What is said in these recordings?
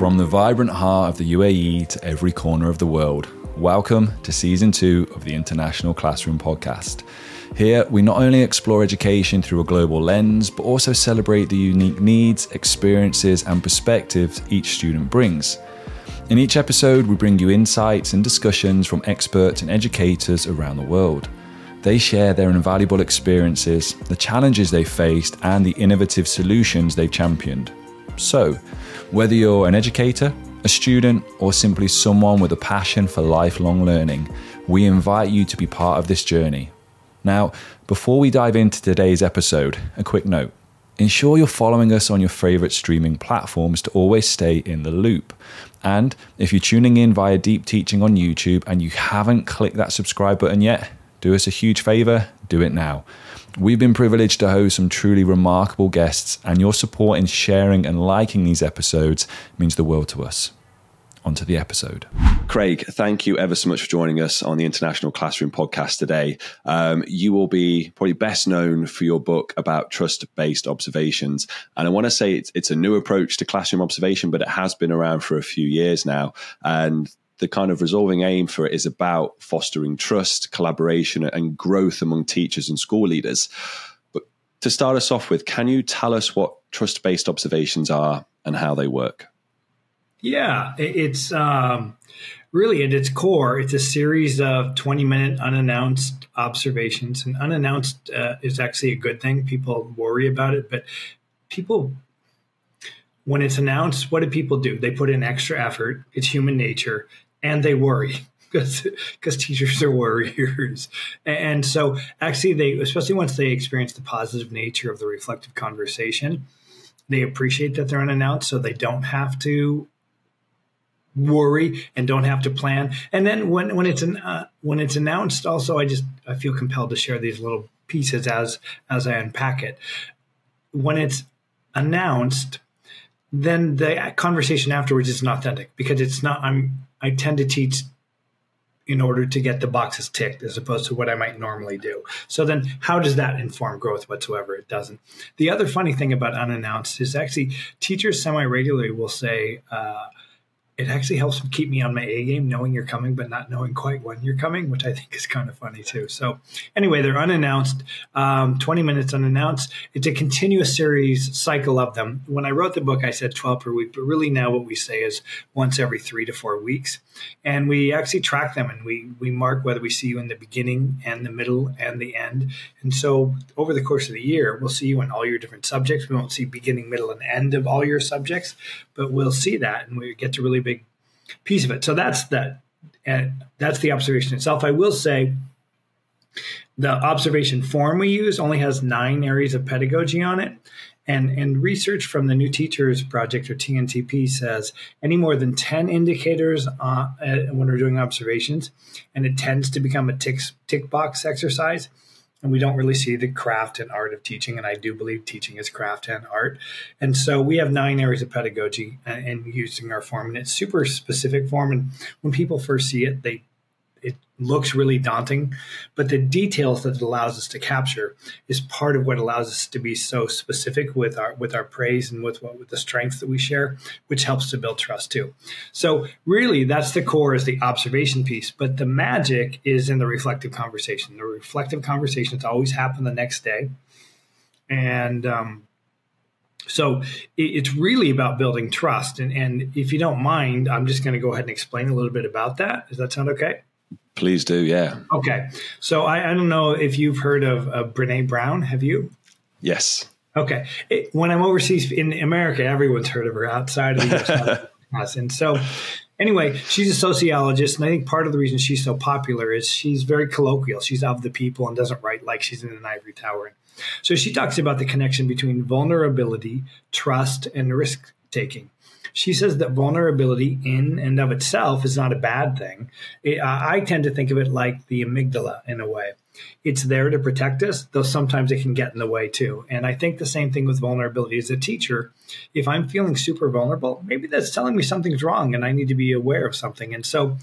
From the vibrant heart of the UAE to every corner of the world, welcome to season two of the International Classroom Podcast. Here, we not only explore education through a global lens, but also celebrate the unique needs, experiences, and perspectives each student brings. In each episode, we bring you insights and discussions from experts and educators around the world. They share their invaluable experiences, the challenges they faced, and the innovative solutions they've championed. So, whether you're an educator, a student, or simply someone with a passion for lifelong learning, we invite you to be part of this journey. Now, before we dive into today's episode, a quick note. Ensure you're following us on your favorite streaming platforms to always stay in the loop. And if you're tuning in via Deep Teaching on YouTube and you haven't clicked that subscribe button yet, do us a huge favor, do it now. We've been privileged to host some truly remarkable guests, and your support in sharing and liking these episodes means the world to us. On to the episode. Craig, thank you ever so much for joining us on the International Classroom podcast today. Um, you will be probably best known for your book about trust based observations. And I want to say it's, it's a new approach to classroom observation, but it has been around for a few years now. And the kind of resolving aim for it is about fostering trust, collaboration, and growth among teachers and school leaders. But to start us off with, can you tell us what trust based observations are and how they work? Yeah, it's um, really at its core, it's a series of 20 minute unannounced observations. And unannounced uh, is actually a good thing. People worry about it, but people when it's announced, what do people do? They put in extra effort. It's human nature and they worry because teachers are worriers. And so actually they especially once they experience the positive nature of the reflective conversation they appreciate that they're unannounced so they don't have to worry and don't have to plan. And then when when it's an uh, when it's announced also i just i feel compelled to share these little pieces as as i unpack it. When it's announced then the conversation afterwards is not authentic because it's not i'm I tend to teach in order to get the boxes ticked as opposed to what I might normally do. So then how does that inform growth whatsoever? It doesn't. The other funny thing about unannounced is actually teachers semi regularly will say, uh, it actually helps keep me on my A game, knowing you're coming, but not knowing quite when you're coming, which I think is kind of funny too. So, anyway, they're unannounced, um, 20 minutes unannounced. It's a continuous series cycle of them. When I wrote the book, I said 12 per week, but really now what we say is once every three to four weeks. And we actually track them and we, we mark whether we see you in the beginning and the middle and the end. And so, over the course of the year, we'll see you in all your different subjects. We won't see beginning, middle, and end of all your subjects, but we'll see that and we get to really big piece of it. So that's that. And uh, that's the observation itself. I will say the observation form we use only has nine areas of pedagogy on it. And, and research from the New Teachers Project or TNTP says any more than 10 indicators uh, when we're doing observations, and it tends to become a tick, tick box exercise and we don't really see the craft and art of teaching. And I do believe teaching is craft and art. And so we have nine areas of pedagogy and, using our form, and it's super specific form. And when people first see it, they it looks really daunting, but the details that it allows us to capture is part of what allows us to be so specific with our with our praise and with what with the strengths that we share, which helps to build trust too. So really, that's the core is the observation piece, but the magic is in the reflective conversation. The reflective conversations always happen the next day, and um, so it's really about building trust. And, and if you don't mind, I'm just going to go ahead and explain a little bit about that. Does that sound okay? Please do, yeah. Okay. So I, I don't know if you've heard of uh, Brene Brown. Have you? Yes. Okay. It, when I'm overseas in America, everyone's heard of her outside of the US. and so, anyway, she's a sociologist. And I think part of the reason she's so popular is she's very colloquial. She's of the people and doesn't write like she's in an ivory tower. So she talks about the connection between vulnerability, trust, and risk taking. She says that vulnerability in and of itself is not a bad thing. It, I tend to think of it like the amygdala in a way. It's there to protect us, though sometimes it can get in the way too. And I think the same thing with vulnerability as a teacher. If I'm feeling super vulnerable, maybe that's telling me something's wrong and I need to be aware of something. And so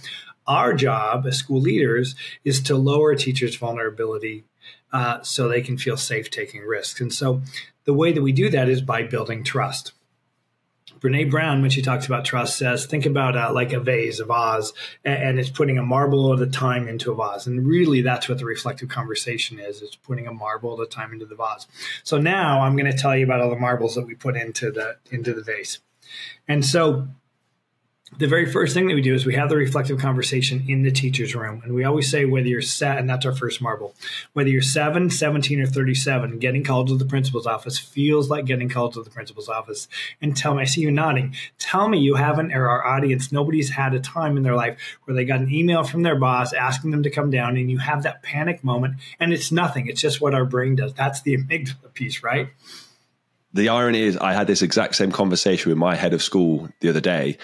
our job as school leaders is to lower teacher's vulnerability uh, so they can feel safe taking risks. And so the way that we do that is by building trust Brene Brown, when she talks about trust, says think about uh, like a vase, a vase, and, and, it's putting a marble at a time into a vase. And really, that's what the reflective conversation is: it's putting a marble at a time into the vase. So now I'm going to tell you about all the marbles that we put into the into the vase. And so the very first thing that we do is we have the reflective conversation in the teacher's room. And we always say whether you're set, and that's our first marble, whether you're 7, 17, or 37, getting called to the principal's office feels like getting called to the principal's office. And tell me, I see you nodding. Tell me you haven't, or our audience, nobody's had a time in their life where they got an email from their boss asking them to come down and you have that panic moment and it's nothing. It's just what our brain does. That's the amygdala piece, right? the irony is i had this exact same conversation with my head of school the other day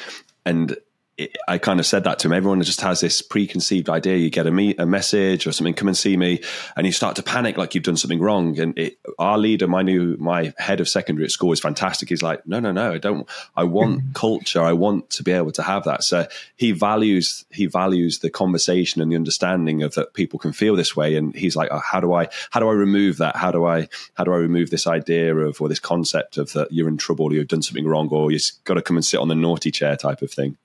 and it, I kind of said that to him. Everyone just has this preconceived idea. You get a, me- a message or something, come and see me, and you start to panic like you've done something wrong. And it, our leader, my new, my head of secondary at school, is fantastic. He's like, no, no, no, I don't. I want mm-hmm. culture. I want to be able to have that. So he values he values the conversation and the understanding of that people can feel this way. And he's like, oh, how do I how do I remove that? How do I how do I remove this idea of or this concept of that you're in trouble, or you've done something wrong, or you've got to come and sit on the naughty chair type of thing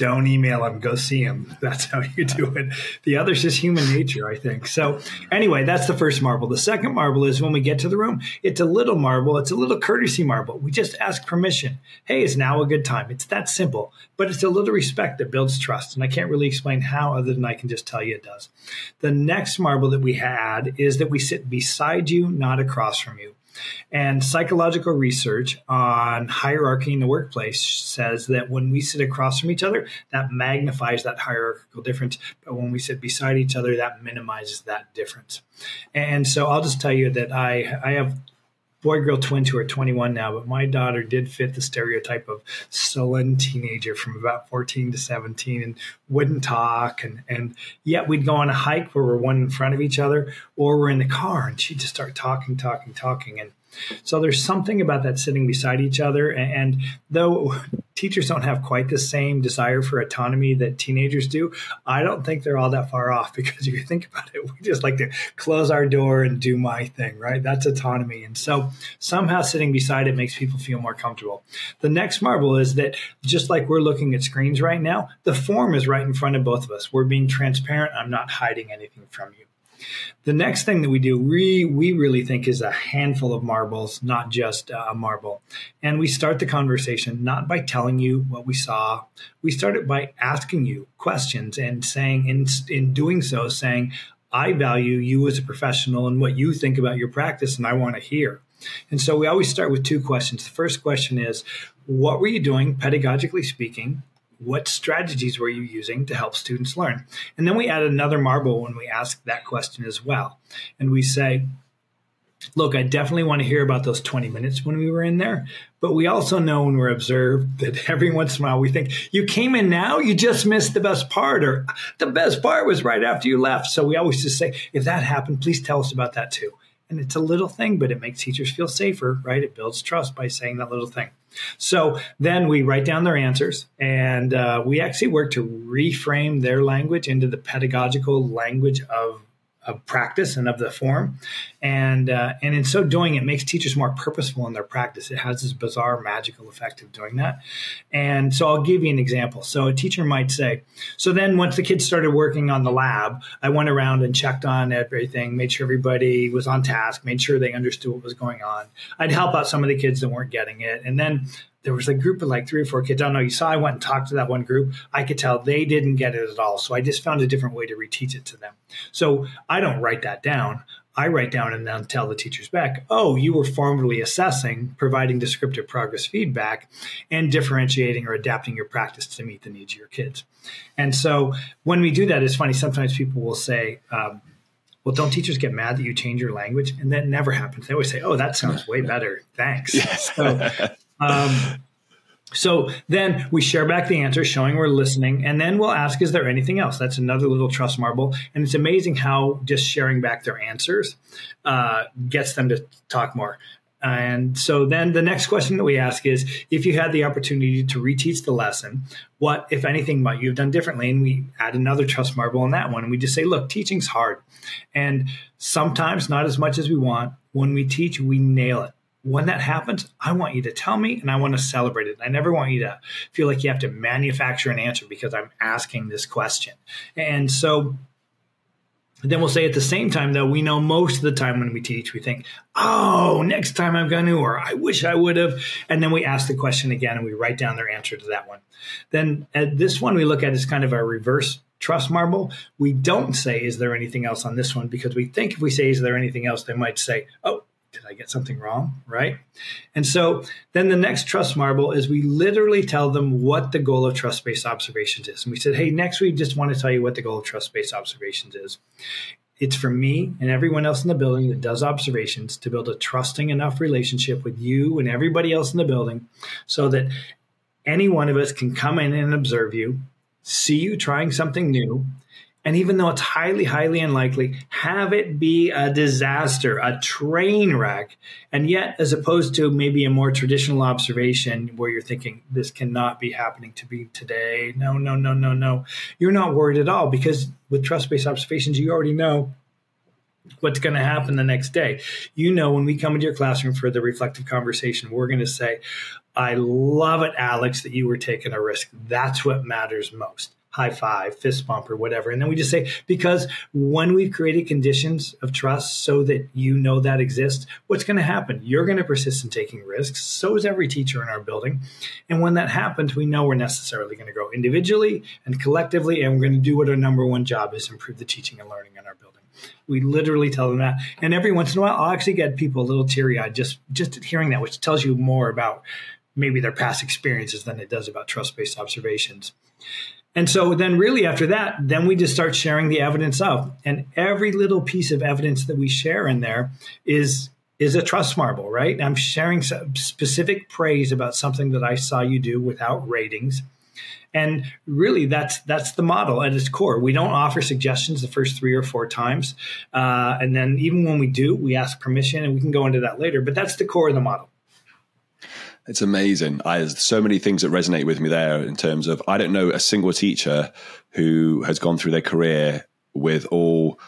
don't email him. Go see him. That's how you do it. The other's just human nature i think. So anyway that's the first marble. The second marble is when we get to the room. It's a little marble. It's a little courtesy marble. We just ask permission. Hey is now a good time? It's that simple but it's a little respect that builds trust and i can't really explain how other than i can just tell you it does. The next marble that we had is that we sit beside you not across from you and psychological research on hierarchy in the workplace says that when we sit across from each other, that magnifies that hierarchical difference. But when we sit beside each other, that minimizes that difference. And so I'll just tell you that I, I have boy girl twins who are 21 now, but my daughter did fit the stereotype of sullen teenager from about 14 to 17 and wouldn't talk. And, and yet we'd go on a hike where we're one in front of each other or we're in the car and she'd just start talking, talking, talking. And so there's something about that sitting beside each other. And though teachers don't have quite the same desire for autonomy that teenagers do, I don't think they're all that far off because if you think about it, we just like to close our door and do my thing, right? That's autonomy. And so somehow sitting beside it makes people feel more comfortable. The next marvel is that just like we're looking at screens right now, the form is right in front of both of us. We're being transparent. I'm not hiding anything from you. The next thing that we do, we, we really think is a handful of marbles, not just uh, a marble. And we start the conversation not by telling you what we saw. We start it by asking you questions and saying, in, in doing so, saying, I value you as a professional and what you think about your practice, and I want to hear. And so we always start with two questions. The first question is, what were you doing, pedagogically speaking, what strategies were you using to help students learn? And then we add another marble when we ask that question as well. And we say, look, I definitely want to hear about those 20 minutes when we were in there. But we also know when we're observed that every once in a while we think, you came in now, you just missed the best part, or the best part was right after you left. So we always just say, if that happened, please tell us about that too. And it's a little thing, but it makes teachers feel safer, right? It builds trust by saying that little thing. So then we write down their answers, and uh, we actually work to reframe their language into the pedagogical language of of practice and of the form, and uh, and in so doing, it makes teachers more purposeful in their practice. It has this bizarre magical effect of doing that. And so I'll give you an example. So a teacher might say, so then once the kids started working on the lab, I went around and checked on everything, made sure everybody was on task, made sure they understood what was going on. I'd help out some of the kids that weren't getting it, and then there was a group of like three or four kids. I don't know. You saw I went and talked to that one group. I could tell they didn't get it at all. So I just found a different way to reteach it to them. So I don't write that down. I write down and then tell the teachers back, oh, you were formally assessing, providing descriptive progress feedback, and differentiating or adapting your practice to meet the needs of your kids. And so when we do that, it's funny. Sometimes people will say, um, well, don't teachers get mad that you change your language? And that never happens. They always say, oh, that sounds way better. Thanks. So um, so then we share back the answer, showing we're listening, and then we'll ask, "Is there anything else?" That's another little trust marble, and it's amazing how just sharing back their answers uh, gets them to talk more. And so then the next question that we ask is if you had the opportunity to reteach the lesson, what, if anything, might you have done differently? And we add another trust marble on that one. And we just say, look, teaching's hard. And sometimes not as much as we want. When we teach, we nail it when that happens, I want you to tell me and I want to celebrate it. I never want you to feel like you have to manufacture an answer because I'm asking this question. And so then we'll say at the same time, though, we know most of the time when we teach, we think, oh, next time I'm going to, or I wish I would have. And then we ask the question again and we write down their answer to that one. Then at this one we look at is kind of a reverse trust marble. We don't say, is there anything else on this one? Because we think if we say, is there anything else, they might say, oh, did I get something wrong? Right. And so then the next trust marble is we literally tell them what the goal of trust based observations is. And we said, hey, next we just want to tell you what the goal of trust based observations is. It's for me and everyone else in the building that does observations to build a trusting enough relationship with you and everybody else in the building so that any one of us can come in and observe you, see you trying something new, and even though it's highly, highly unlikely, have it be a disaster, a train wreck. And yet, as opposed to maybe a more traditional observation where you're thinking, this cannot be happening to me today. No, no, no, no, no. You're not worried at all because with trust based observations, you already know what's going to happen the next day. You know, when we come into your classroom for the reflective conversation, we're going to say, I love it, Alex, that you were taking a risk. That's what matters most high five, fist bump, or whatever. And then we just say, because when we've created conditions of trust so that you know that exists, what's going to happen? You're going to persist in taking risks. So is every teacher in our building. And when that happens, we know we're necessarily going to grow individually and collectively, and we're going to do what our number one job is improve the teaching and learning in our building. We literally tell them that. And every once in a while, I'll actually get people a little teary eyed just, just hearing that, which tells you more about maybe their past experiences than it does about trust based observations. And so then really after that, then we just start sharing the evidence of. And every little piece of evidence that we share in there is is a trust marble, right? I'm sharing specific praise about something that I saw you do without ratings. And really, that's that's the model at its core. We don't offer suggestions the first three or four times, uh, and then even when we do, we ask permission, and we can go into that later. But that's the core of the model. It's amazing. I, there's so many things that resonate with me there in terms of I don't know a single teacher who has gone through their career with all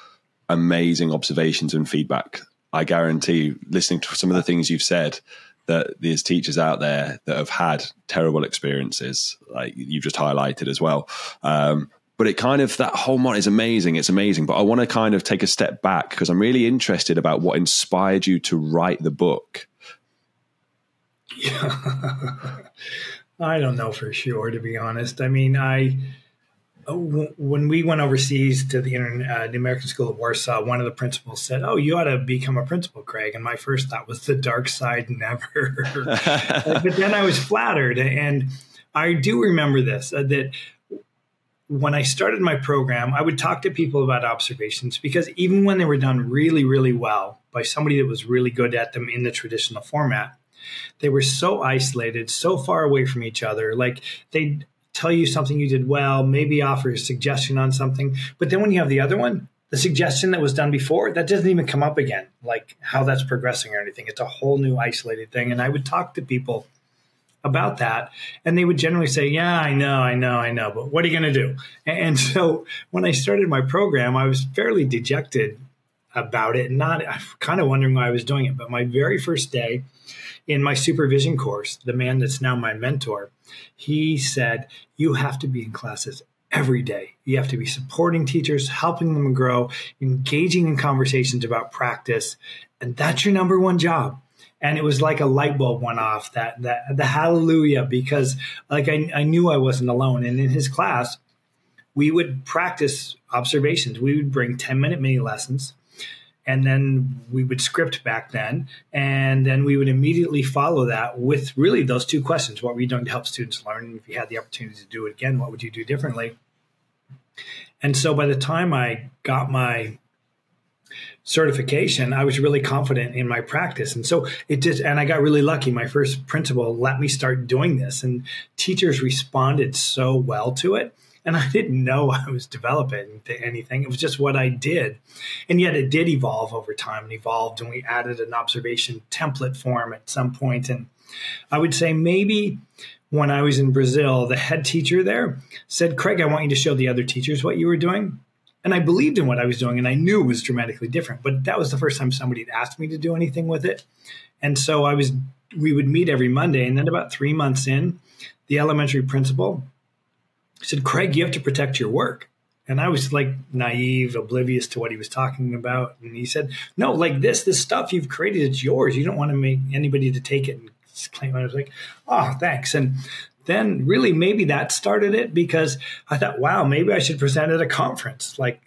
amazing observations and feedback. I guarantee, listening to some of the things you've said, that there's teachers out there that have had terrible experiences, like you've just highlighted as well. Um, but it kind of that whole mod is amazing. It's amazing. But I want to kind of take a step back because I'm really interested about what inspired you to write the book. I don't know for sure, to be honest. I mean, I uh, when we went overseas to the, uh, the American School of Warsaw, one of the principals said, "Oh, you ought to become a principal, Craig." And my first thought was the dark side, never. but then I was flattered, and I do remember this uh, that when I started my program, I would talk to people about observations because even when they were done really, really well by somebody that was really good at them in the traditional format, they were so isolated, so far away from each other. Like they tell you something you did well, maybe offer a suggestion on something. But then when you have the other one, the suggestion that was done before, that doesn't even come up again, like how that's progressing or anything. It's a whole new isolated thing. And I would talk to people about that. And they would generally say, Yeah, I know, I know, I know, but what are you going to do? And so when I started my program, I was fairly dejected about it, not I'm kind of wondering why I was doing it. But my very first day, in my supervision course, the man that's now my mentor, he said, You have to be in classes every day. You have to be supporting teachers, helping them grow, engaging in conversations about practice. And that's your number one job. And it was like a light bulb went off that, that the hallelujah, because like I, I knew I wasn't alone. And in his class, we would practice observations. We would bring 10 minute mini lessons and then we would script back then. And then we would immediately follow that with really those two questions. What were you doing to help students learn? If you had the opportunity to do it again what would you do differently? And so by the time i got my certification i was really confident in my practice. And so it just and i got really lucky. My first principal let me start doing this and teachers responded so well to it and I didn't know I was developing to anything. It was just what I did. And yet it did evolve over time and evolved. And we added an observation template form at some point. And I would say maybe when I was in Brazil, the head teacher there said, Craig, I want you to show the other teachers what you were doing. and I believed in what I was doing and I knew it was dramatically different. But that was the first time somebody had asked me to do anything with it. And so I was, we would meet every Monday. And then about three months in, the elementary principal said, Craig, you have to protect your work. And I was like naive, oblivious to what he was talking about. And he said, No, like this, this stuff you've created, it's yours. You don't want to make anybody to take it and claim. I was like, Oh, thanks. And then really maybe that started it because I thought, wow, maybe I should present at a conference. Like,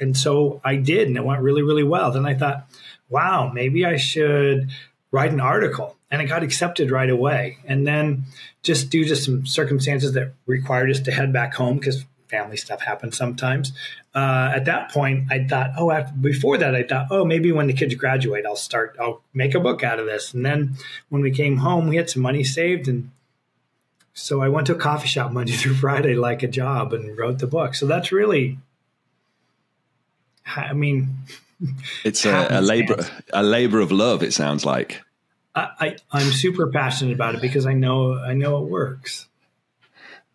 and so I did, and it went really, really well. Then I thought, wow, maybe I should write an article. And it got accepted right away. And then just due to some circumstances that required us to head back home because family stuff happens sometimes. Uh, at that point, I thought, oh, after, before that, I thought, oh, maybe when the kids graduate, I'll start, I'll make a book out of this. And then when we came home, we had some money saved and so I went to a coffee shop Monday through Friday like a job and wrote the book. So that's really, I mean, it's a, a labor a labor of love. It sounds like. I, I am super passionate about it because I know I know it works.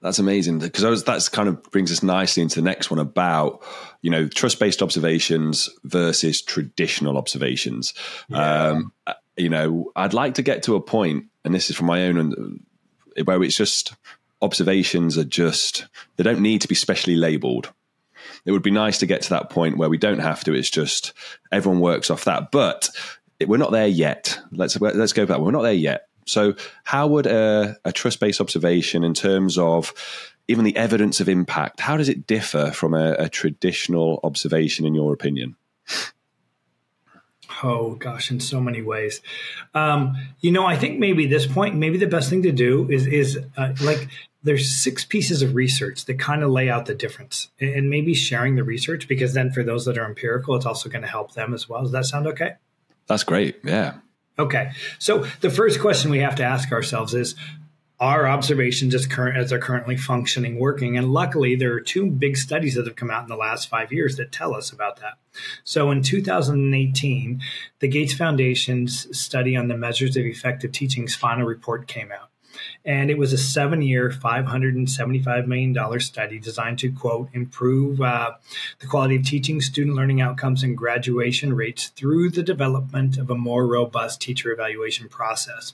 That's amazing because was, that's kind of brings us nicely into the next one about you know trust based observations versus traditional observations. Yeah. Um, you know, I'd like to get to a point, and this is from my own where it's just observations are just they don't need to be specially labeled it would be nice to get to that point where we don't have to it's just everyone works off that. But we're not there yet. Let's let's go back. We're not there yet. So how would a, a trust-based observation in terms of even the evidence of impact how does it differ from a, a traditional observation in your opinion? Oh gosh, in so many ways. Um, you know, I think maybe this point, maybe the best thing to do is is uh, like there's six pieces of research that kind of lay out the difference, and maybe sharing the research because then for those that are empirical, it's also going to help them as well. Does that sound okay? That's great. Yeah. Okay. So the first question we have to ask ourselves is our observations as current as they're currently functioning working and luckily there are two big studies that have come out in the last five years that tell us about that so in 2018 the gates foundation's study on the measures of effective teaching's final report came out and it was a seven year, $575 million study designed to, quote, improve uh, the quality of teaching, student learning outcomes, and graduation rates through the development of a more robust teacher evaluation process.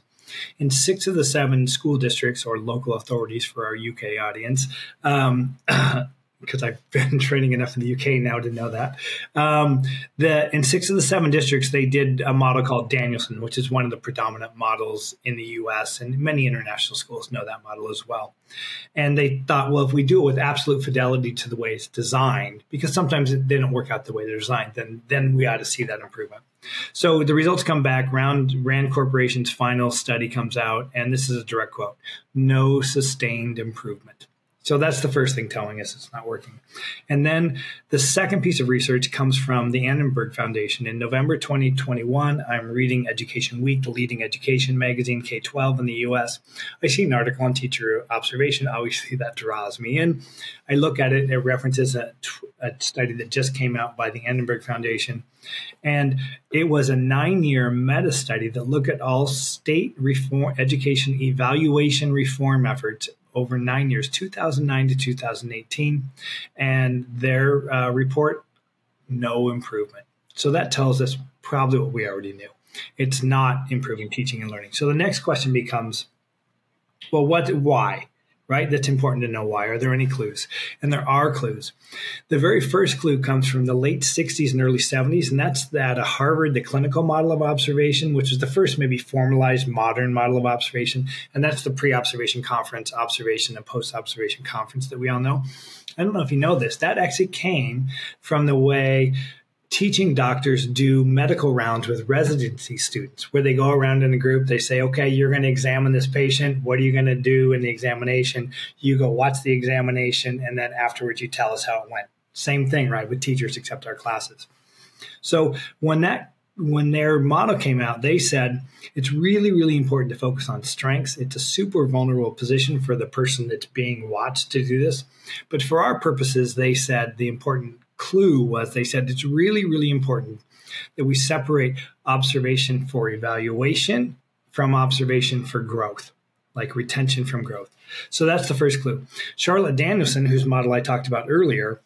In six of the seven school districts or local authorities for our UK audience, um, because I've been training enough in the UK now to know that. Um, the, in six of the seven districts, they did a model called Danielson, which is one of the predominant models in the US, and many international schools know that model as well. And they thought, well, if we do it with absolute fidelity to the way it's designed, because sometimes it didn't work out the way they're designed, then then we ought to see that improvement. So the results come back. Round Rand Corporation's final study comes out, and this is a direct quote: "No sustained improvement." So that's the first thing telling us it's not working. And then the second piece of research comes from the Annenberg Foundation. In November 2021, I'm reading Education Week, the leading education magazine, K 12 in the US. I see an article on teacher observation. Obviously, that draws me in. I look at it, it references a, a study that just came out by the Annenberg Foundation. And it was a nine year meta study that looked at all state reform, education evaluation reform efforts over nine years, 2009 to 2018. And their uh, report, no improvement. So that tells us probably what we already knew. It's not improving teaching and learning. So the next question becomes well, what, why? Right? That's important to know why. Are there any clues? And there are clues. The very first clue comes from the late 60s and early 70s, and that's that a Harvard, the clinical model of observation, which was the first maybe formalized modern model of observation. And that's the pre observation conference, observation, and post observation conference that we all know. I don't know if you know this, that actually came from the way teaching doctors do medical rounds with residency students where they go around in a group they say okay you're going to examine this patient. What are you going to do in the examination? You go watch the examination and then afterwards you tell us how it went. Same thing right with teachers except our classes. So when that when their model came out they said it's really really important to focus on strengths. It's a super vulnerable position for the person that's being watched to do this. But for our purposes they said the important clue was they said it's really, really important that we separate observation for evaluation from observation for growth, like retention from growth. So that's the first clue. Charlotte Danielson, whose model I talked about earlier,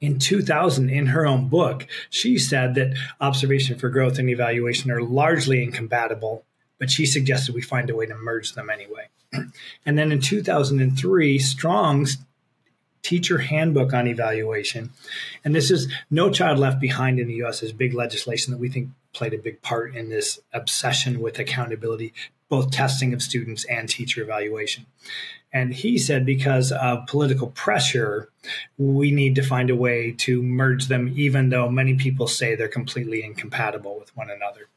in 2000 in her own book she said that observation for growth and evaluation are largely incompatible but she suggested we find a way to merge them anyway and then in 2003 Stronge's teacher handbook on evaluation and this is no child left behind in the us is big legislation that we think played a big part in this obsession with accountability both testing of students and teacher evaluation and he said because of political pressure, we need to find a way to merge them, even though many people say they're completely incompatible with one another.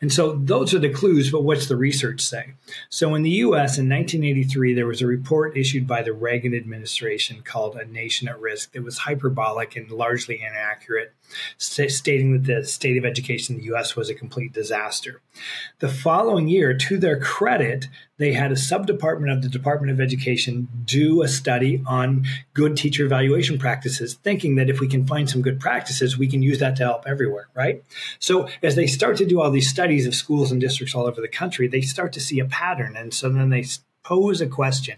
And so those are the clues, but what's the research say? So in the US in 1983, there was a report issued by the Reagan administration called A Nation at Risk that was hyperbolic and largely inaccurate, stating that the state of education in the US was a complete disaster. The following year, to their credit, they had a subdepartment of the Department of Education do a study on good teacher evaluation practices, thinking that if we can find some good practices, we can use that to help everywhere, right? So as they start to do all these studies of schools and districts all over the country, they start to see a pattern. And so then they pose a question.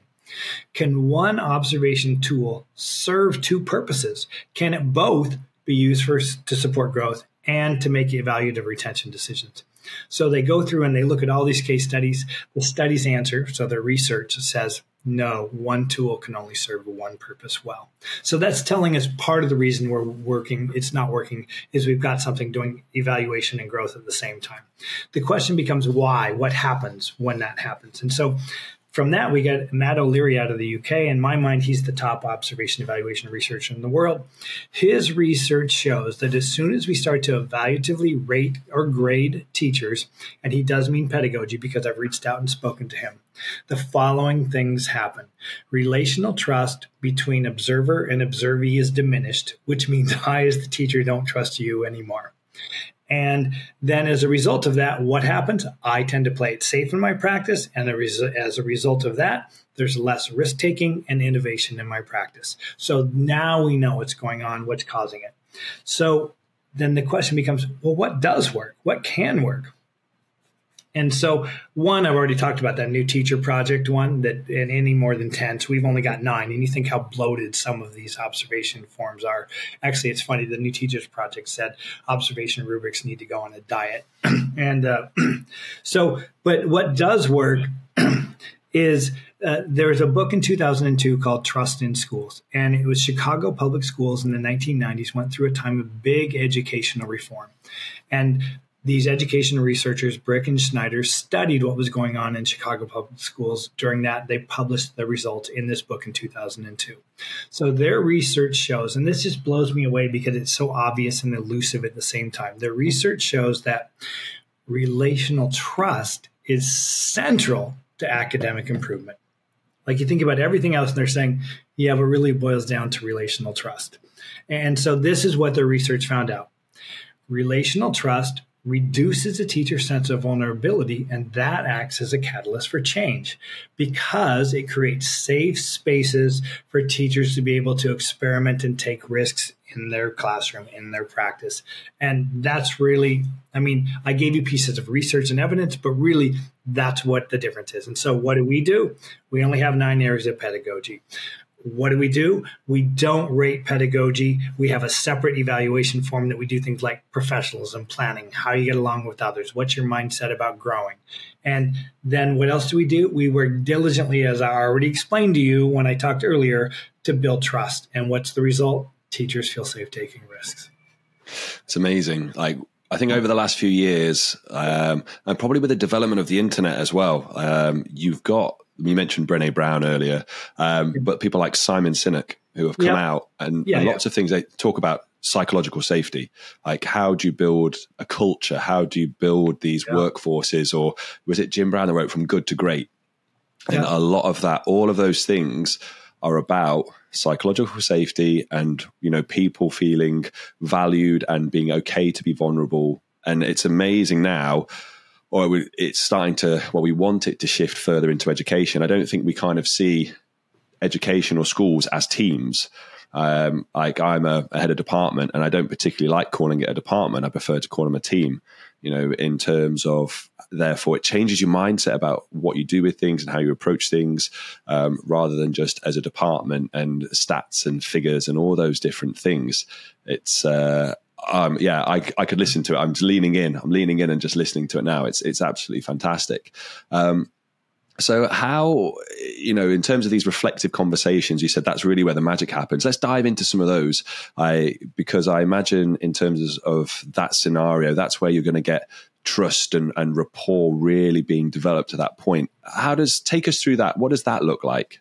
Can one observation tool serve two purposes? Can it both be used for to support growth and to make evaluative retention decisions? So they go through and they look at all these case studies. The studies answer, so their research says no, one tool can only serve one purpose well. So that's telling us part of the reason we're working, it's not working, is we've got something doing evaluation and growth at the same time. The question becomes why? What happens when that happens? And so from that, we get Matt O'Leary out of the UK. In my mind, he's the top observation evaluation researcher in the world. His research shows that as soon as we start to evaluatively rate or grade teachers, and he does mean pedagogy because I've reached out and spoken to him, the following things happen. Relational trust between observer and observee is diminished, which means I, as the teacher, don't trust you anymore. And then as a result of that, what happens? I tend to play it safe in my practice. And as a result of that, there's less risk taking and innovation in my practice. So now we know what's going on, what's causing it. So then the question becomes well, what does work? What can work? And so, one, I've already talked about that new teacher project one that in any more than 10. So, we've only got nine. And you think how bloated some of these observation forms are. Actually, it's funny. The new teachers project said observation rubrics need to go on a diet. and uh, so, but what does work is uh, there was a book in 2002 called Trust in Schools, and it was Chicago Public Schools in the 1990s went through a time of big educational reform. And these education researchers, Bryk and Schneider, studied what was going on in Chicago public schools. During that, they published the results in this book in 2002. So their research shows, and this just blows me away because it's so obvious and elusive at the same time. Their research shows that relational trust is central to academic improvement. Like you think about everything else, and they're saying, yeah, but really boils down to relational trust. And so this is what their research found out. Relational trust reduces a teacher's sense of vulnerability, and that acts as a catalyst for change because it creates safe spaces for teachers to be able to experiment and take risks in their classroom, in their practice. And that's really, I mean, I gave you pieces of research and evidence, but really that's what the difference is. And so, what do we do? We only have nine areas of pedagogy what do we do? We don't rate pedagogy. We have a separate evaluation form that we do things like professionalism, planning, how you get along with others, what's your mindset about growing. And then what else do we do? We work diligently, as I already explained to you when I talked earlier, to build trust. And what's the result? Teachers feel safe taking risks. It's amazing. Like I think over the last few years, um, and probably with the development of the internet as well, um, you've got you mentioned Brené Brown earlier, um, but people like Simon Sinek who have come out and, yeah, and lots of things they talk about psychological safety. Like how do you build a culture? How do you build these workforces? Or was it Jim Brown that wrote from good to great? And a lot of that, all of those things are about psychological safety and you know people feeling valued and being okay to be vulnerable. And it's amazing now or it's starting to well we want it to shift further into education. I don't think we kind of see education or schools as teams. Um, like i'm a, a, head of department and i don't particularly like calling it a department. I prefer to call them a team you know in terms of therefore it changes your mindset about what you do with things and how you approach things um, rather than just as a department and stats and figures and all those different things. It's uh, um, yeah, I, I could listen to it. I'm just leaning in. I'm leaning in and just listening to it now. It's it's absolutely fantastic. Um, so, how, you know, in terms of these reflective conversations, you said that's really where the magic happens. Let's dive into some of those. I, because I imagine in terms of that scenario, that's where you're going to get trust and, and rapport really being developed to that point. How does, take us through that? What does that look like?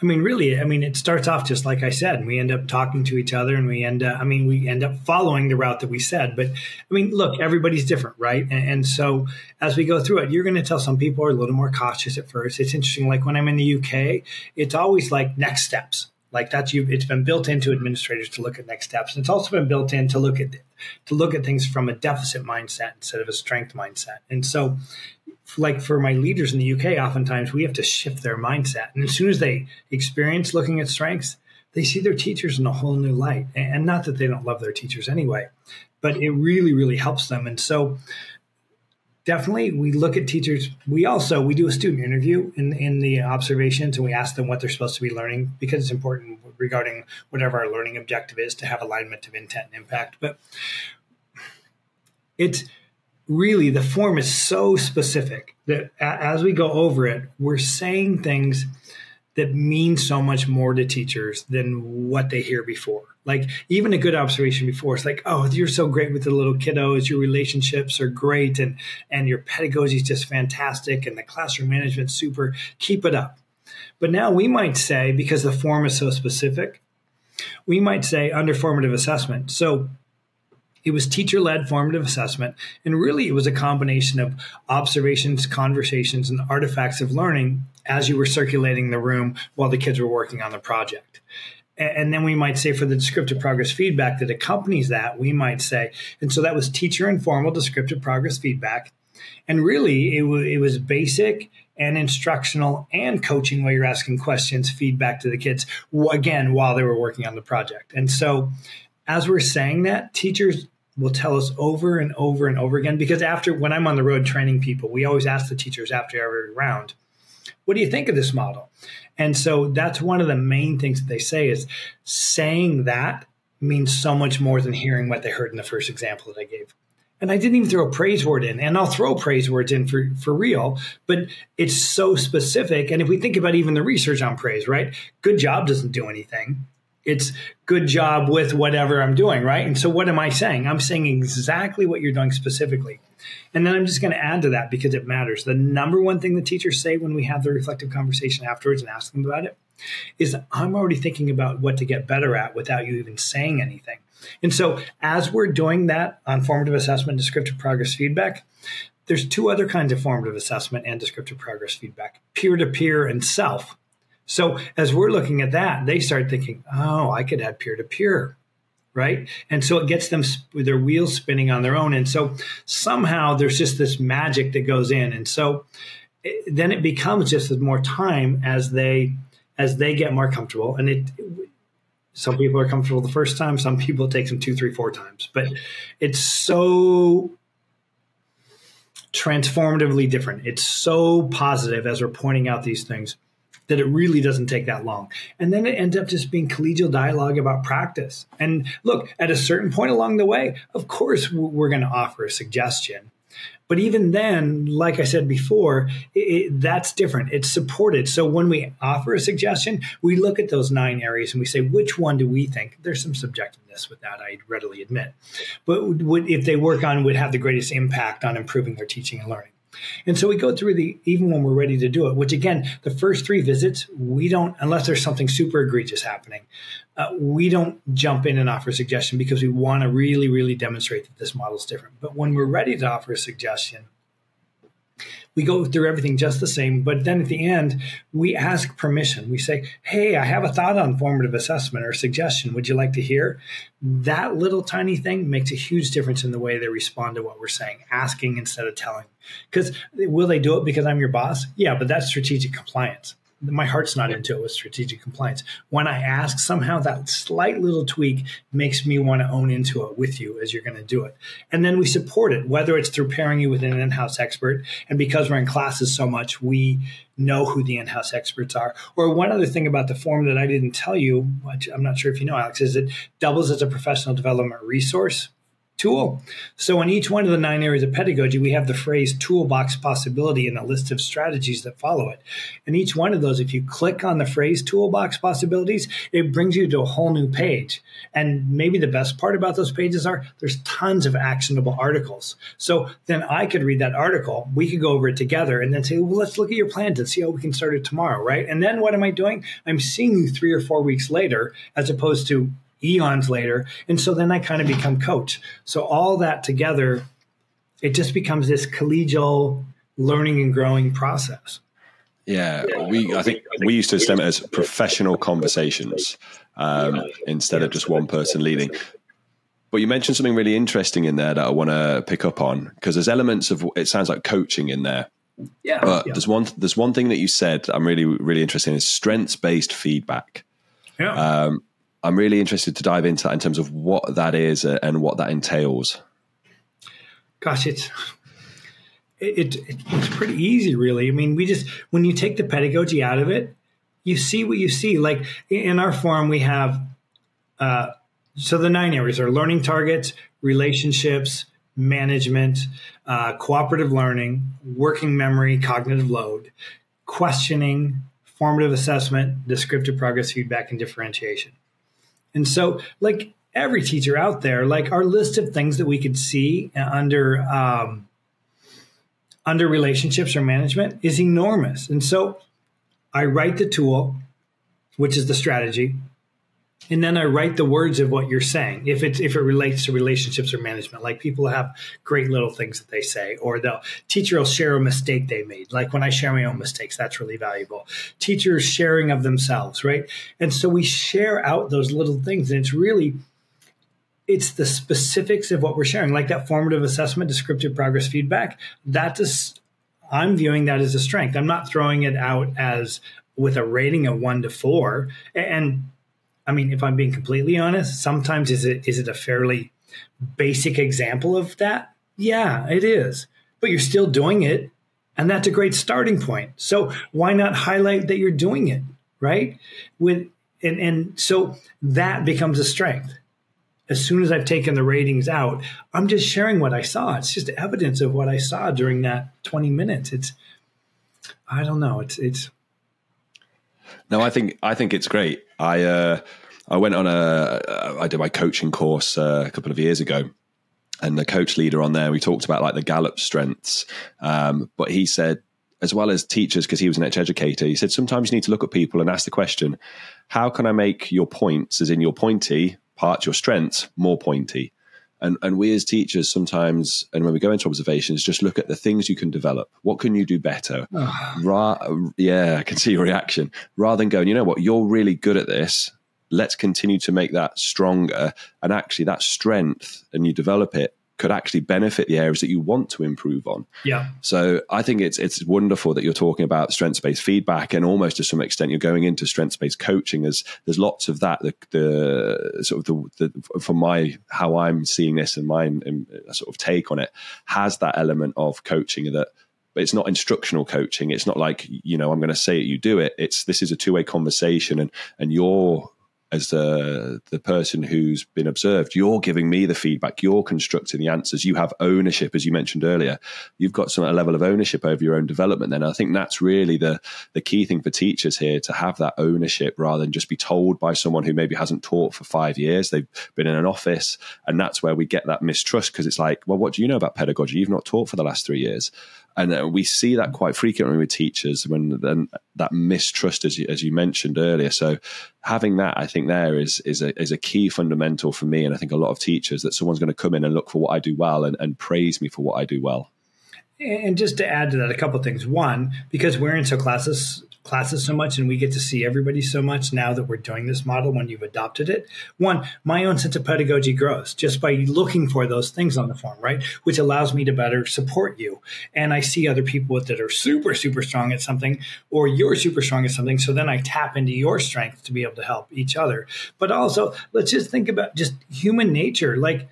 I mean, really, I mean, it starts off just like I said. And we end up talking to each other, and we end up, I mean, we end up following the route that we said. But I mean, look, everybody's different, right? And, and so as we go through it, you're going to tell some people are a little more cautious at first. It's interesting. Like when I'm in the UK, it's always like next steps. Like that's you. It's been built into administrators to look at next steps, and it's also been built in to look at to look at things from a deficit mindset instead of a strength mindset. And so, like for my leaders in the UK, oftentimes we have to shift their mindset. And as soon as they experience looking at strengths, they see their teachers in a whole new light. And not that they don't love their teachers anyway, but it really, really helps them. And so definitely we look at teachers. We also we do a student interview in, in the observations and we ask them what they're supposed to be learning because it's important regarding whatever our learning objective is to have alignment of intent and impact. But it's really the form is so specific that as we go over it, we're saying things that mean so much more to teachers than what they hear before. Like even a good observation before, it's like, oh, you're so great with the little kiddos, your relationships are great, and and your pedagogy is just fantastic, and the classroom management super. Keep it up. But now we might say, because the form is so specific, we might say under formative assessment. So it was teacher led formative assessment. And really, it was a combination of observations, conversations, and artifacts of learning as you were circulating the room while the kids were working on the project. And then we might say for the descriptive progress feedback that accompanies that, we might say, and so that was teacher informal descriptive progress feedback. And really, it, w- it was basic and instructional and coaching where you're asking questions, feedback to the kids, again, while they were working on the project. And so, as we're saying that, teachers will tell us over and over and over again because after when I'm on the road training people, we always ask the teachers after every round, what do you think of this model? And so that's one of the main things that they say is saying that means so much more than hearing what they heard in the first example that I gave. And I didn't even throw a praise word in, and I'll throw praise words in for, for real, but it's so specific. And if we think about even the research on praise, right? Good job doesn't do anything it's good job with whatever I'm doing, right? And so what am I saying? I'm saying exactly what you're doing specifically. And then I'm just going to add to that because it matters. The number one thing the teachers say when we have the reflective conversation afterwards and ask them about it is I'm already thinking about what to get better at without you even saying anything. And so as we're doing that on formative assessment, descriptive progress feedback, there's two other kinds of formative assessment and descriptive progress feedback peer to peer and self. So as we're looking at that, they start thinking, oh, I could add peer to peer. Right. And so it gets them with their wheels spinning on their own. And so somehow there's just this magic that goes in. And so it, then it becomes just more time as they as they get more comfortable. And it some people are comfortable the first time, some people it takes them two, three, four times. But it's so transformatively different. It's so positive as we're pointing out these things that it really doesn't take that long. And then it ends up just being collegial dialogue about practice. And look, at a certain point along the way, of course, we're going to offer a suggestion. But even then, like I said before, it, it, that's different. It's supported. So when we offer a suggestion, we look at those nine areas and we say, which one do we think? There's some subjectiveness with that, I readily admit. But would, if they work on, would have the greatest impact on improving their teaching and learning. And so we go through the, even when we're ready to do it, which again, the first three visits, we don't, unless there's something super egregious happening, uh, we don't jump in and offer a suggestion because we want to really, really demonstrate that this model is different. But when we're ready to offer a suggestion, we go through everything just the same, but then at the end, we ask permission. We say, Hey, I have a thought on formative assessment or suggestion. Would you like to hear? That little tiny thing makes a huge difference in the way they respond to what we're saying, asking instead of telling. Because will they do it because I'm your boss? Yeah, but that's strategic compliance. My heart's not into it with strategic compliance. When I ask, somehow that slight little tweak makes me want to own into it with you as you're going to do it. And then we support it, whether it's through pairing you with an in house expert. And because we're in classes so much, we know who the in house experts are. Or one other thing about the form that I didn't tell you, which I'm not sure if you know, Alex, is it doubles as a professional development resource tool. So in each one of the nine areas of pedagogy, we have the phrase toolbox possibility and a list of strategies that follow it. And each one of those, if you click on the phrase toolbox possibilities, it brings you to a whole new page. And maybe the best part about those pages are there's tons of actionable articles. So then I could read that article, we could go over it together and then say, well, let's look at your plans and see how we can start it tomorrow, right? And then what am I doing? I'm seeing you three or four weeks later, as opposed to eons later. And so then I kind of become coach. So all that together, it just becomes this collegial learning and growing process. Yeah, we I think we used to stem it as professional conversations um, instead of just one person leading. But you mentioned something really interesting in there that I want to pick up on because there's elements of it sounds like coaching in there. Yeah. But yeah. there's one there's one thing that you said I'm really really interested in is strengths based feedback. Yeah. Um, I'm really interested to dive into that in terms of what that is and what that entails. Gosh, it's it, it, it's pretty easy, really. I mean, we just when you take the pedagogy out of it, you see what you see. Like in our forum, we have uh, so the nine areas are learning targets, relationships, management, uh, cooperative learning, working memory, cognitive load, questioning, formative assessment, descriptive progress feedback, and differentiation. And so, like every teacher out there, like our list of things that we could see under um, under relationships or management is enormous. And so, I write the tool, which is the strategy, and then I write the words of what you're saying. If it if it relates to relationships or management, like people have great little things that they say, or the teacher will share a mistake they made. Like when I share my own mistakes, that's really valuable. Teachers sharing of themselves, right? And so we share out those little things, and it's really it's the specifics of what we're sharing, like that formative assessment, descriptive progress feedback. That is, I'm viewing that as a strength. I'm not throwing it out as with a rating of one to four, and I mean, if I'm being completely honest, sometimes is it is it a fairly basic example of that? Yeah, it is. But you're still doing it, and that's a great starting point. So why not highlight that you're doing it, right? With and and so that becomes a strength. As soon as I've taken the ratings out, I'm just sharing what I saw. It's just evidence of what I saw during that 20 minutes. It's I don't know. It's it's no, I think I think it's great. I uh, I went on a I did my coaching course uh, a couple of years ago, and the coach leader on there we talked about like the Gallup strengths, um, but he said as well as teachers because he was an educator he said sometimes you need to look at people and ask the question how can i make your points as in your pointy part your strengths more pointy and and we as teachers sometimes, and when we go into observations, just look at the things you can develop. What can you do better? Ah. Ra- yeah, I can see your reaction. Rather than going, you know what, you're really good at this. Let's continue to make that stronger. And actually, that strength, and you develop it, could actually benefit the areas that you want to improve on. Yeah. So I think it's it's wonderful that you're talking about strengths based feedback, and almost to some extent you're going into strengths based coaching. As there's lots of that. The, the sort of the, the from my how I'm seeing this and my sort of take on it has that element of coaching that but it's not instructional coaching. It's not like you know I'm going to say it, you do it. It's this is a two way conversation, and and you're as the the person who's been observed you're giving me the feedback you're constructing the answers you have ownership as you mentioned earlier. You've got some a level of ownership over your own development then. I think that's really the the key thing for teachers here to have that ownership rather than just be told by someone who maybe hasn't taught for 5 years they've been in an office and that's where we get that mistrust because it's like well what do you know about pedagogy? You've not taught for the last 3 years and uh, we see that quite frequently with teachers when then that mistrust as you, as you mentioned earlier so having that i think there is is a, is a key fundamental for me and i think a lot of teachers that someone's going to come in and look for what i do well and, and praise me for what i do well and just to add to that, a couple of things. One, because we're in so classes classes so much and we get to see everybody so much now that we're doing this model when you've adopted it. One, my own sense of pedagogy grows just by looking for those things on the form, right? Which allows me to better support you. And I see other people that are super, super strong at something, or you're super strong at something. So then I tap into your strength to be able to help each other. But also, let's just think about just human nature. Like,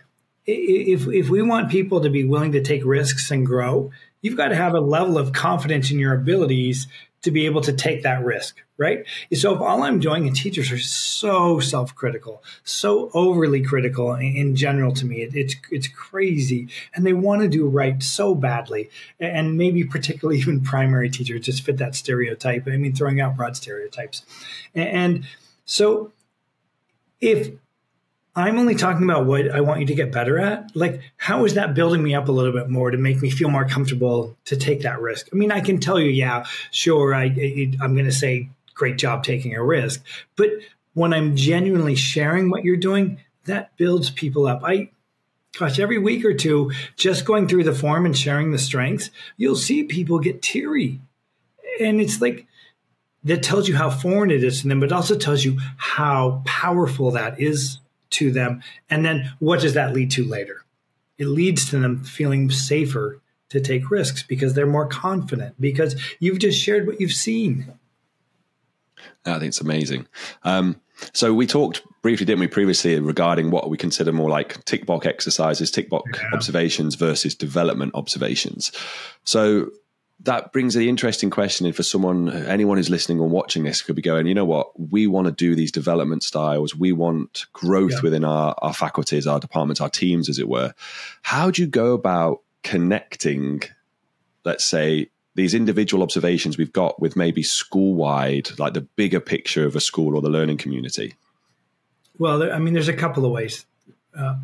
if, if we want people to be willing to take risks and grow, you've got to have a level of confidence in your abilities to be able to take that risk, right? So if all I'm doing, and teachers are so self-critical, so overly critical in, general to me, it, it's it's crazy, and they want to do right so badly, and maybe particularly even primary teachers just fit that stereotype. I mean, throwing out broad stereotypes, and so if I'm only talking about what I want you to get better at. Like, how is that building me up a little bit more to make me feel more comfortable to take that risk? I mean, I can tell you, yeah, sure, I, I'm going to say, great job taking a risk. But when I'm genuinely sharing what you're doing, that builds people up. I, gosh, every week or two, just going through the form and sharing the strengths, you'll see people get teary. And it's like, that tells you how foreign it is to them, but also tells you how powerful that is to them. And then what does that lead to later? It leads to them feeling safer to take risks because they're more confident because you've just shared what you've seen. I think it's amazing. Um, so we talked briefly, didn't we, previously regarding what we consider more like tick box exercises, tick box yeah. observations versus development observations. So that brings the interesting question in for someone, anyone who's listening or watching this could be going, you know what, we want to do these development styles. We want growth yeah. within our, our faculties, our departments, our teams, as it were. How do you go about connecting, let's say, these individual observations we've got with maybe school wide, like the bigger picture of a school or the learning community? Well, I mean, there's a couple of ways. Uh,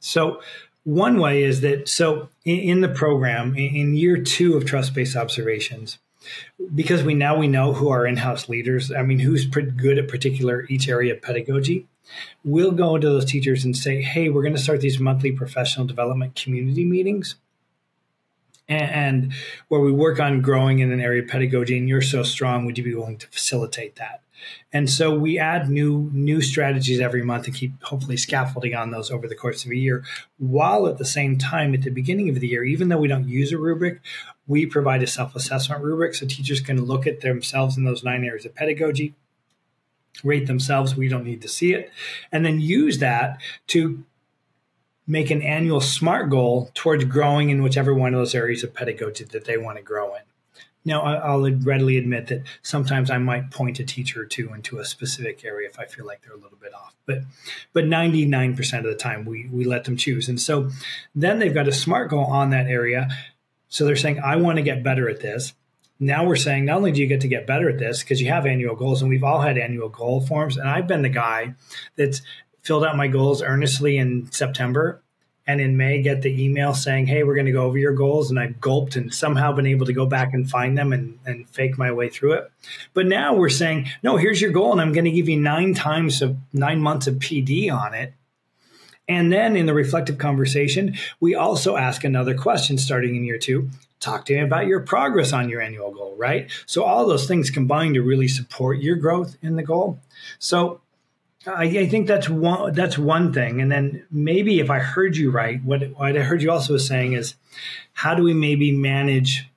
so, one way is that so in, in the program in year two of trust based observations, because we now we know who our in-house leaders i mean who's pretty good at particular each area of pedagogy we'll go to those teachers and say hey we're going to start these monthly professional development community meetings. And, and where we work on growing in an area of pedagogy and you're so strong would you be willing to facilitate that and so we add new new strategies every month and keep hopefully scaffolding on those over the course of a year. While at the same time, at the beginning of the year, even though we don't use a rubric, we provide a self-assessment rubric so teachers can look at themselves in those nine areas of pedagogy, rate themselves. We don't need to see it, and then use that to make an annual SMART goal towards growing in whichever one of those areas of pedagogy that they want to grow in. Now, I'll readily admit that sometimes I might point a teacher or two into a specific area if I feel like they're a little bit off. But but 99% of the time we we let them choose. And so then they've got a SMART goal on that area. So they're saying, I want to get better at this. Now we're saying not only do you get to get better at this because you have annual goals, and we've all had annual goal forms, and I've been the guy that's filled out my goals earnestly in September and in May get the email saying, "Hey, we're going to go over your goals," and I gulped and somehow been able to go back and find them and, and fake my way through it. But now we're saying, "No, here's your goal, and I'm going to give you nine times of nine months of PD on it." And then in the reflective conversation, we also ask another question starting in year two. Talk to me about your progress on your annual goal, right? So all those things combine to really support your growth in the goal. So I, I, think that's one that's one thing, and then maybe if I heard you right, what, what I heard you also was saying is, how do we maybe manage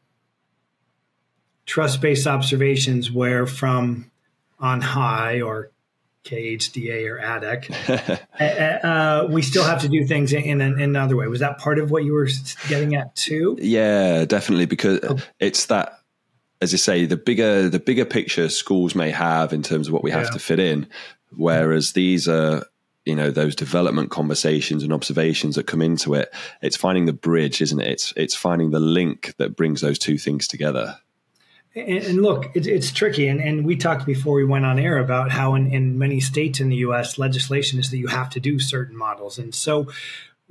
trust based observations where from on high or KHDA or ADEC, uh, uh, we still have to do things in, in, in, another way. Was that part of what you were getting at too? Yeah, definitely, because oh. it's that as you say, the bigger the bigger picture schools may have in terms of what we have yeah. to fit in, Whereas these are, you know, those development conversations and observations that come into it. It's finding the bridge, isn't it? It's it's finding the link that brings those two things together. And, and look, it, it's tricky. And, and we talked before we went on air about how in, in many states in the U.S. legislation is that you have to do certain models. And so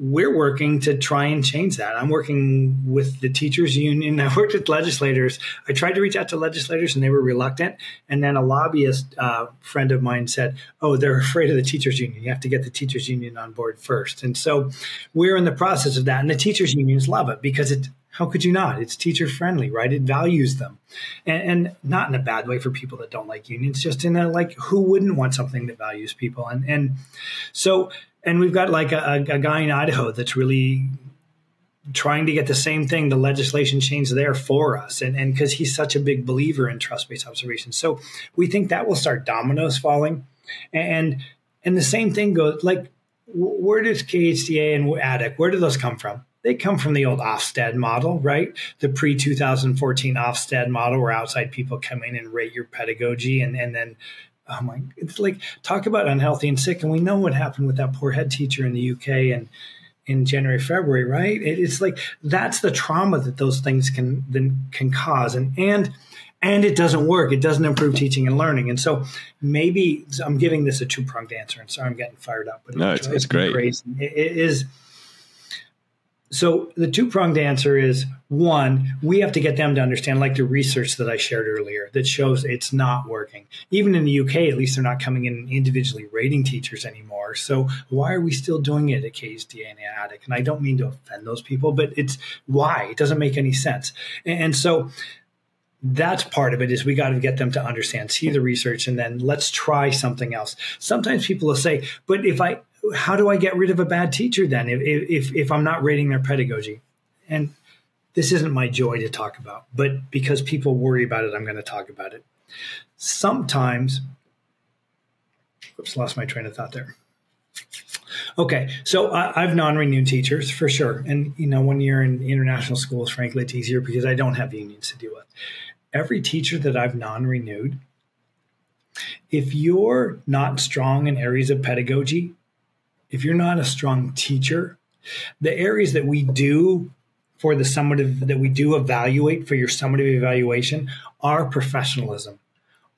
we're working to try and change that. I'm working with the teachers union. I worked with legislators. I tried to reach out to legislators and they were reluctant. And then a lobbyist uh, friend of mine said, Oh, they're afraid of the teachers union. You have to get the teachers union on board first. And so we're in the process of that. And the teachers unions love it because it, How could you not? It's teacher friendly, right? It values them, and, and, not in a bad way for people that don't like unions. Just in a like, who wouldn't want something that values people? And and so, and we've got like a, a guy in Idaho that's really trying to get the same thing, the legislation changed there for us. And and because he's such a big believer in trust based observation. So we think that will start dominoes falling. And and the same thing goes like where does KHDA and ADEC, where do those come from? They come from the old Ofsted model, right? The pre 2014 Ofsted model where outside people come in and rate your pedagogy and, and then oh my it's like talk about unhealthy and sick and we know what happened with that poor head teacher in the uk and in January, February, right? It's like that's the trauma that those things can then can cause, and and and it doesn't work. It doesn't improve teaching and learning. And so maybe I'm giving this a two pronged answer. And sorry, I'm getting fired up, but no, it's, it's great. Crazy. It is so the two pronged answer is one, we have to get them to understand, like the research that I shared earlier that shows it's not working. Even in the UK, at least they're not coming in individually rating teachers anymore. So why are we still doing it at KHDA and ADEC? And I don't mean to offend those people, but it's why it doesn't make any sense. And so that's part of it is we got to get them to understand see the research and then let's try something else sometimes people will say but if i how do I get rid of a bad teacher then if, if, if I'm not rating their pedagogy? And this isn't my joy to talk about, but because people worry about it, I'm going to talk about it. Sometimes, oops, lost my train of thought there. Okay, so I, have non-renewed teachers for sure, and you know when you're in international schools, frankly, it's easier because I don't have unions to deal with. Every teacher that I've non-renewed, if you're not strong in areas of pedagogy, if you're not a strong teacher, the areas that we do for the summative that we do evaluate for your summative evaluation are professionalism.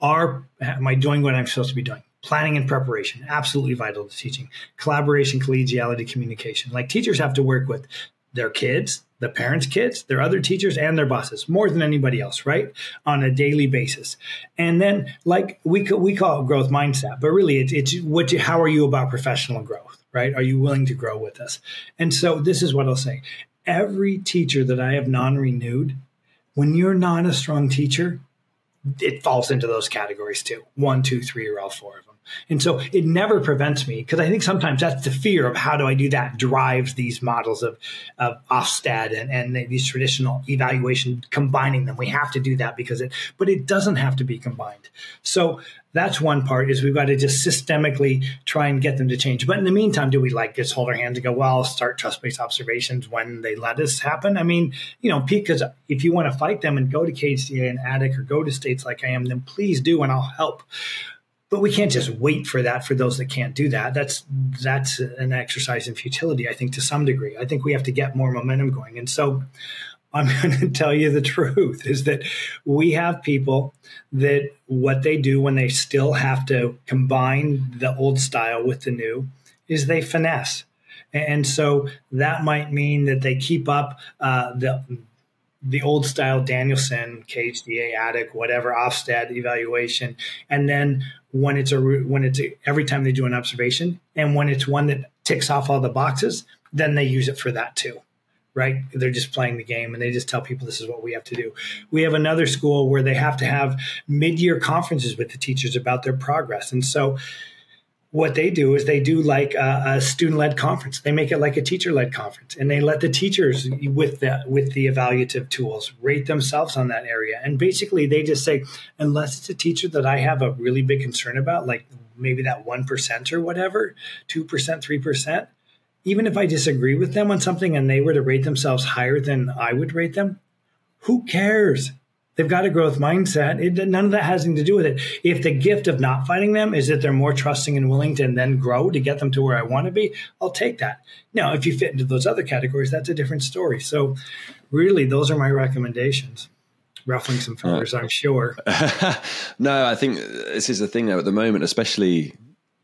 Are am I doing what I'm supposed to be doing? Planning and preparation, absolutely vital to teaching. Collaboration, collegiality, communication. Like teachers have to work with their kids, the parents' kids, their other teachers, and their bosses more than anybody else, right? On a daily basis. And then, like we we call it growth mindset, but really, it's, it's what how are you about professional growth? Right? Are you willing to grow with us? And so this is what I'll say. Every teacher that I have non renewed, when you're not a strong teacher, it falls into those categories too. One, two, three, or all four of them. And so it never prevents me because I think sometimes that's the fear of how do I do that drives these models of, of Ofsted and, and these traditional evaluation, combining them. We have to do that because it, but it doesn't have to be combined. So that's one part is we've got to just systemically try and get them to change. But in the meantime, do we like just hold our hands and go, well, start trust based observations when they let us happen? I mean, you know, because if you want to fight them and go to KHDA and ADEC or go to states like I am, then please do and I'll help. But we can't just wait for that for those that can't do that. That's that's an exercise in futility, I think, to some degree. I think we have to get more momentum going. And so I'm going to tell you the truth is that we have people that what they do when they still have to combine the old style with the new is they finesse. And so that might mean that they keep up uh, the the old style Danielson, KHDA, ADEC, whatever Ofsted evaluation, and then when it's a when it's a, every time they do an observation, and when it's one that ticks off all the boxes, then they use it for that too right? They're just playing the game and they just tell people this is what we have to do. We have another school where they have to have mid year conferences with the teachers about their progress. And so what they do is they do like a, a student led conference. They make it like a teacher led conference and they let the teachers with the, with the evaluative tools rate themselves on that area. And basically they just say, unless it's a teacher that I have a really big concern about, like maybe that 1% or whatever, 2%, 3%, even if I disagree with them on something and they were to rate themselves higher than I would rate them, who cares? They've got a growth mindset. It, none of that has anything to do with it. If the gift of not fighting them is that they're more trusting and willing to then grow to get them to where I want to be, I'll take that. Now, if you fit into those other categories, that's a different story. So, really, those are my recommendations. Ruffling some feathers, uh, I'm sure. no, I think this is the thing though at the moment, especially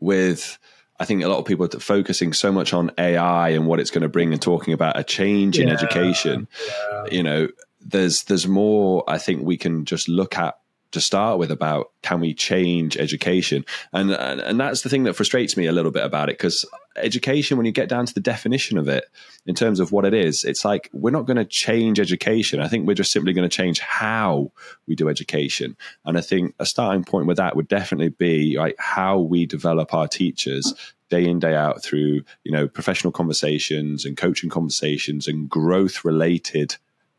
with I think a lot of people are focusing so much on AI and what it's going to bring and talking about a change yeah, in education. Yeah. You know, there's there's more I think we can just look at to start with about can we change education? And, and and that's the thing that frustrates me a little bit about it because education when you get down to the definition of it in terms of what it is it's like we're not going to change education. I think we're just simply going to change how we do education. And i think a starting point with that would definitely be like how we develop our teachers day in day out through you know professional conversations and coaching conversations and growth related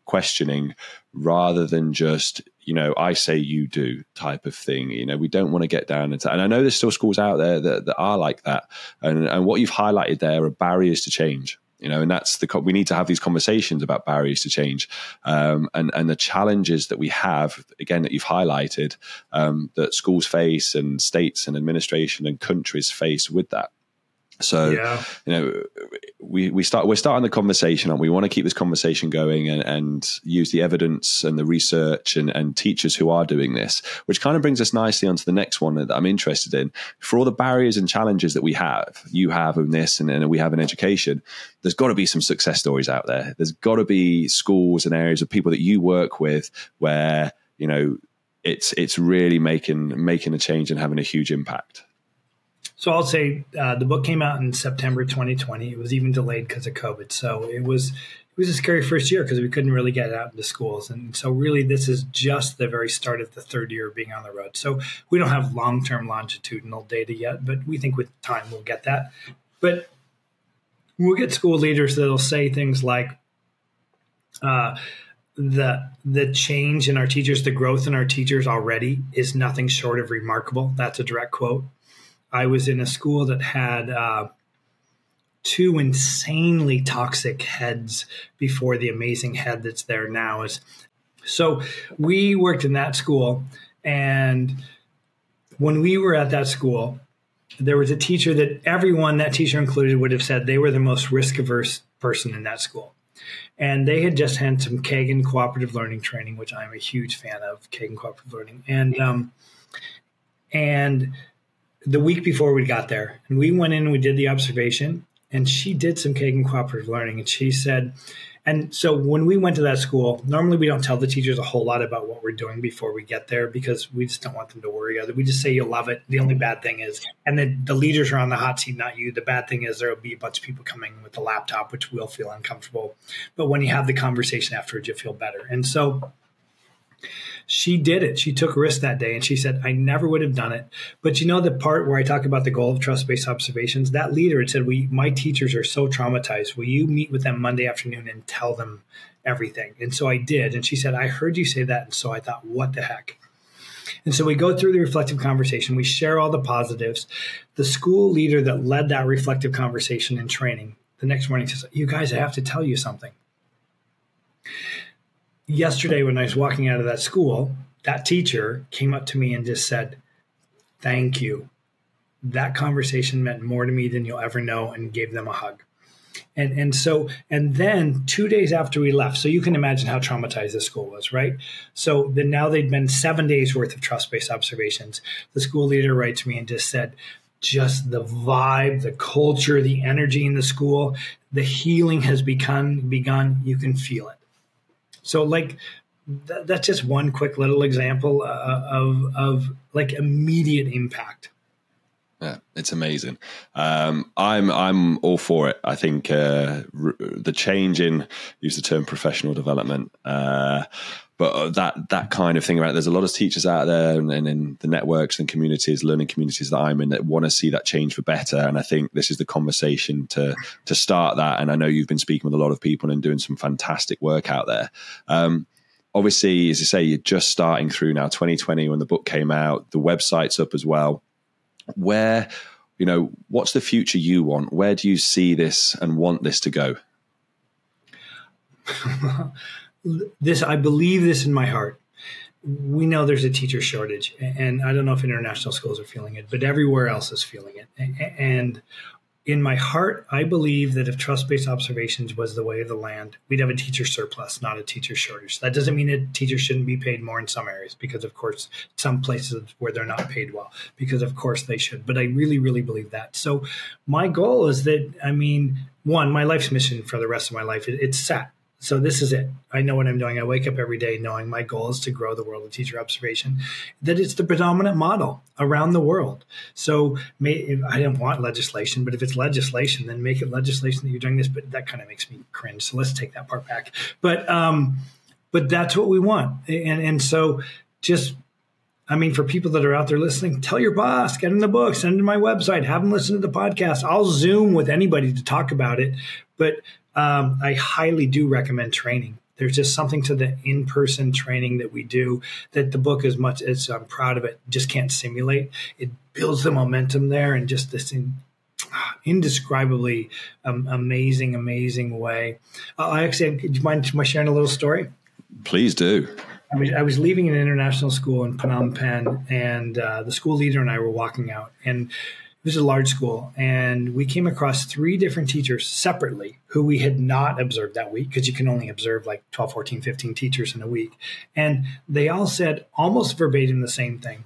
questioning rather than just you know i say you do type of thing. You know we don't want to get down into and i know there's still schools out there that, that are like that. And and what you've highlighted there are barriers to change you know and that's the we need to have these conversations about barriers to change um, and and the challenges that we have again that you've highlighted um, that schools face and states and administration and countries face with that so yeah. you know, we we start we're starting the conversation, and we want to keep this conversation going and, and use the evidence and the research and, and teachers who are doing this, which kind of brings us nicely onto the next one that I'm interested in. For all the barriers and challenges that we have, you have in this, and, and we have in education, there's got to be some success stories out there. There's got to be schools and areas of people that you work with where you know it's it's really making making a change and having a huge impact. So I'll say uh, the book came out in September 2020. It was even delayed because of COVID. So it was it was a scary first year because we couldn't really get it out into schools. And so really, this is just the very start of the third year of being on the road. So we don't have long term longitudinal data yet, but we think with time we'll get that. But we'll get school leaders that'll say things like. Uh, the the change in our teachers, the growth in our teachers already is nothing short of remarkable. That's a direct quote. I was in a school that had uh, two insanely toxic heads before the amazing head that's there now is. So we worked in that school, and when we were at that school, there was a teacher that everyone, that teacher included, would have said they were the most risk averse person in that school. And they had just had some Kagan cooperative learning training, which I'm a huge fan of Kagan cooperative learning. And um, and the week before we got there, and we went in and we did the observation, and she did some Kagan cooperative learning, and she said, and so when we went to that school, normally we don't tell the teachers a whole lot about what we're doing before we get there because we just don't want them to worry. We just say you'll love it. The only bad thing is, and then the leaders are on the hot seat, not you. The bad thing is there will be a bunch of people coming with the laptop, which will feel uncomfortable. But when you have the conversation afterwards, you feel better. And so she did it. She took risk that day and she said, I never would have done it. But you know, the part where I talk about the goal of trust based observations, that leader had said, we, my teachers are so traumatized. Will you meet with them Monday afternoon and tell them everything? And so I did. And she said, I heard you say that. And so I thought, what the heck? And so we go through the reflective conversation. We share all the positives. The school leader that led that reflective conversation and training the next morning says, You guys, I have to tell you something yesterday when I was walking out of that school, that teacher came up to me and just said, Thank you. That conversation meant more to me than you'll ever know, and gave them a hug. And, and so, and then two days after we left, so you can imagine how traumatized the school was, right? So then now they'd been seven days worth of trust based observations. The school leader writes me and just said, just the vibe, the culture, the energy in the school, the healing has begun. Begun. You can feel it. So like th- that's just one quick little example uh, of of like immediate impact. Yeah, it's amazing. Um, I'm I'm all for it. I think uh, r- the change in use the term professional development, uh, but uh, that that kind of thing. about there's a lot of teachers out there, and, and in the networks and communities, learning communities that I'm in, that want to see that change for better. And I think this is the conversation to to start that. And I know you've been speaking with a lot of people and doing some fantastic work out there. Um, obviously, as you say, you're just starting through now. 2020, when the book came out, the website's up as well where you know what's the future you want where do you see this and want this to go this i believe this in my heart we know there's a teacher shortage and i don't know if international schools are feeling it but everywhere else is feeling it and in my heart, I believe that if trust based observations was the way of the land, we'd have a teacher surplus, not a teacher shortage. That doesn't mean that teachers shouldn't be paid more in some areas, because of course, some places where they're not paid well, because of course they should. But I really, really believe that. So my goal is that, I mean, one, my life's mission for the rest of my life, is it's set. So this is it. I know what I'm doing. I wake up every day knowing my goal is to grow the world of teacher observation. That it's the predominant model around the world. So may, I don't want legislation, but if it's legislation, then make it legislation that you're doing this. But that kind of makes me cringe. So let's take that part back. But um, but that's what we want. And and so just I mean, for people that are out there listening, tell your boss, get in the book, send it to my website, have them listen to the podcast. I'll Zoom with anybody to talk about it. But um, I highly do recommend training. There's just something to the in person training that we do that the book, as much as I'm proud of it, just can't simulate. It builds the momentum there and just this in, indescribably um, amazing, amazing way. Uh, I actually, do you mind my sharing a little story? Please do. I was, I was leaving an international school in Phnom Penh, and uh, the school leader and I were walking out, and it was a large school, and we came across three different teachers separately who we had not observed that week because you can only observe like 12, 14, 15 teachers in a week. And they all said almost verbatim the same thing.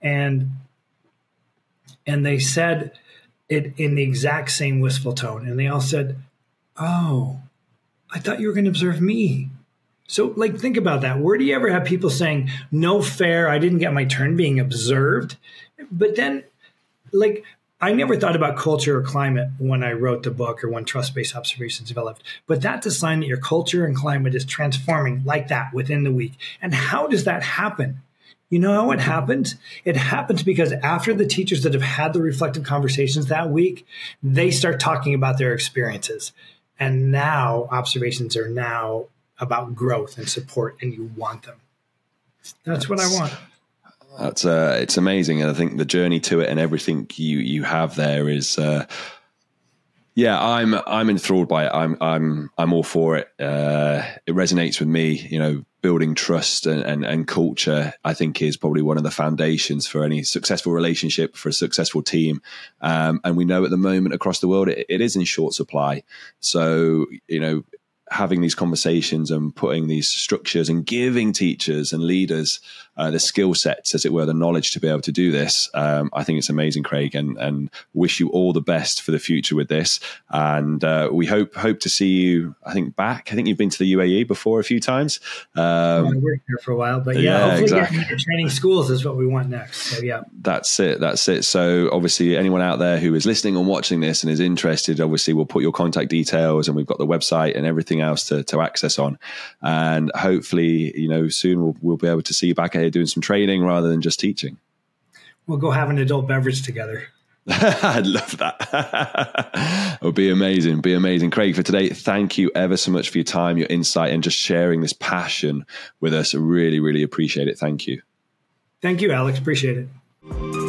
And and they said it in the exact same wistful tone. And they all said, Oh, I thought you were going to observe me. So, like, think about that. Where do you ever have people saying, no fair, I didn't get my turn being observed? But then, like, I never thought about culture or climate when I wrote the book or when trust based observations developed. But that's a sign that your culture and climate is transforming like that within the week. And how does that happen? You know how it happens? It happens because after the teachers that have had the reflective conversations that week, they start talking about their experiences. And now observations are now about growth and support and you want them. That's, what I want. That's uh, it's amazing, and I think the journey to it and everything you you have there is, uh, yeah, I'm I'm enthralled by it. I'm I'm I'm all for it. Uh, it resonates with me. You know, building trust and, and, and culture, I think, is probably one of the foundations for any successful relationship for a successful team. Um, and we know at the moment across the world, it, it is in short supply. So you know, having these conversations and putting these structures and giving teachers and leaders uh, the skill sets, as it were, the knowledge to be able to do this. Um, I think it's amazing, Craig, and, and wish you all the best for the future with this. And uh, we hope hope to see you. I think back. I think you've been to the UAE before a few times. Um, I worked here for a while, but yeah, yeah hopefully exactly. training schools is what we want next. So yeah, that's it. That's it. So obviously, anyone out there who is listening and watching this and is interested, obviously, we'll put your contact details and we've got the website and everything else to, to access on. And hopefully, you know, soon we'll, we'll be able to see you back here doing some training rather than just teaching. We'll go have an adult beverage together. I'd love that. it would oh, be amazing. Be amazing. Craig, for today, thank you ever so much for your time, your insight, and just sharing this passion with us. I really, really appreciate it. Thank you. Thank you, Alex. Appreciate it.